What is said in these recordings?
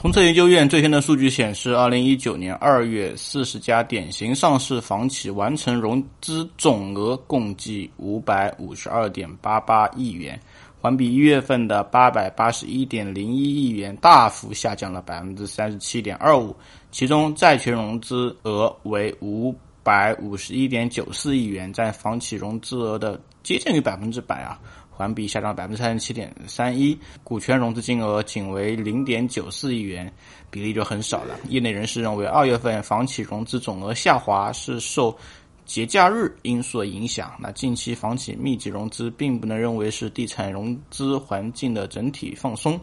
同策研究院最新的数据显示，二零一九年二月，四十家典型上市房企完成融资总额共计五百五十二点八八亿元，环比一月份的八百八十一点零一亿元大幅下降了百分之三十七点二五。其中，债权融资额为五百五十一点九四亿元，占房企融资额的接近于百分之百啊。环比下降百分之三十七点三一，股权融资金额仅为零点九四亿元，比例就很少了。业内人士认为，二月份房企融资总额下滑是受节假日因素的影响。那近期房企密集融资，并不能认为是地产融资环境的整体放松。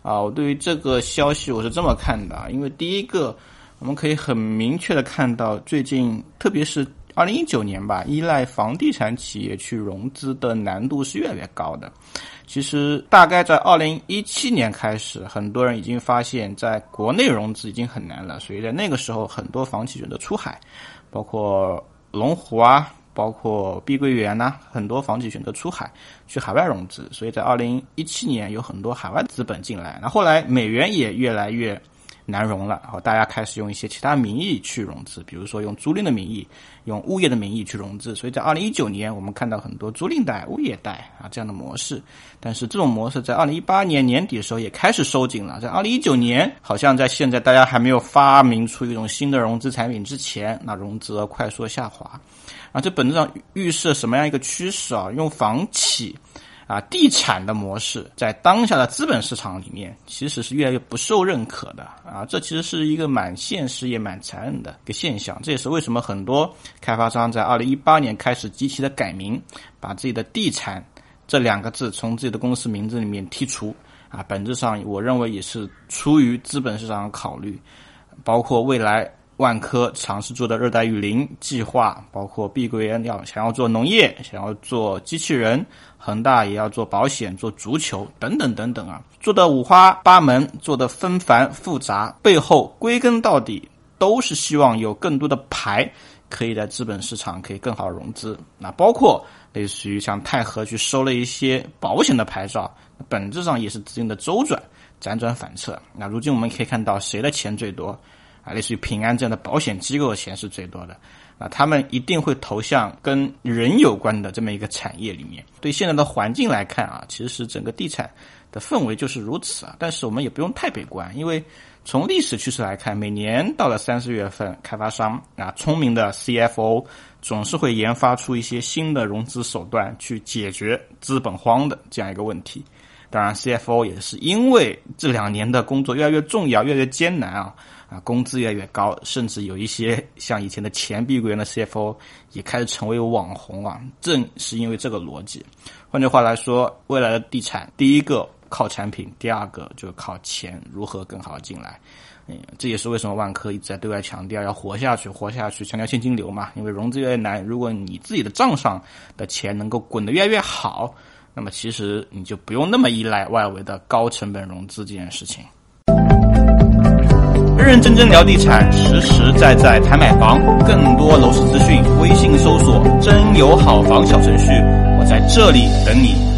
啊，我对于这个消息我是这么看的，因为第一个，我们可以很明确的看到，最近特别是。二零一九年吧，依赖房地产企业去融资的难度是越来越高的。其实，大概在二零一七年开始，很多人已经发现，在国内融资已经很难了，所以在那个时候，很多房企选择出海，包括龙湖啊，包括碧桂园呐，很多房企选择出海去海外融资。所以在二零一七年，有很多海外资本进来。那后来，美元也越来越。难融了，然后大家开始用一些其他名义去融资，比如说用租赁的名义、用物业的名义去融资。所以在二零一九年，我们看到很多租赁贷、物业贷啊这样的模式。但是这种模式在二零一八年年底的时候也开始收紧了。在二零一九年，好像在现在大家还没有发明出一种新的融资产品之前，那融资额快速下滑。啊，这本质上预示什么样一个趋势啊？用房企。啊，地产的模式在当下的资本市场里面，其实是越来越不受认可的啊。这其实是一个蛮现实也蛮残忍的一个现象。这也是为什么很多开发商在二零一八年开始积极的改名，把自己的地产这两个字从自己的公司名字里面剔除啊。本质上，我认为也是出于资本市场的考虑，包括未来。万科尝试做的热带雨林计划，包括碧桂园要想要做农业，想要做机器人，恒大也要做保险、做足球等等等等啊，做的五花八门，做的纷繁复杂，背后归根到底都是希望有更多的牌可以在资本市场可以更好融资。那包括类似于像泰禾去收了一些保险的牌照，本质上也是资金的周转，辗转反侧。那如今我们可以看到谁的钱最多？啊，类似于平安这样的保险机构的钱是最多的，啊，他们一定会投向跟人有关的这么一个产业里面。对现在的环境来看啊，其实整个地产的氛围就是如此啊。但是我们也不用太悲观，因为从历史趋势来看，每年到了三四月份，开发商啊，聪明的 CFO 总是会研发出一些新的融资手段去解决资本荒的这样一个问题。当然，CFO 也是因为这两年的工作越来越重要，越来越艰难啊。啊，工资越来越高，甚至有一些 像以前的前碧桂园的 CFO 也开始成为网红啊。正是因为这个逻辑，换句话来说，未来的地产，第一个靠产品，第二个就靠钱如何更好进来。嗯，这也是为什么万科一直在对外强调要活下去，活下去，强调现金流嘛。因为融资越来越难，如果你自己的账上的钱能够滚得越来越好，那么其实你就不用那么依赖外围的高成本融资这件事情。认认真真聊地产，实实在在谈买房。更多楼市资讯，微信搜索“真有好房”小程序，我在这里等你。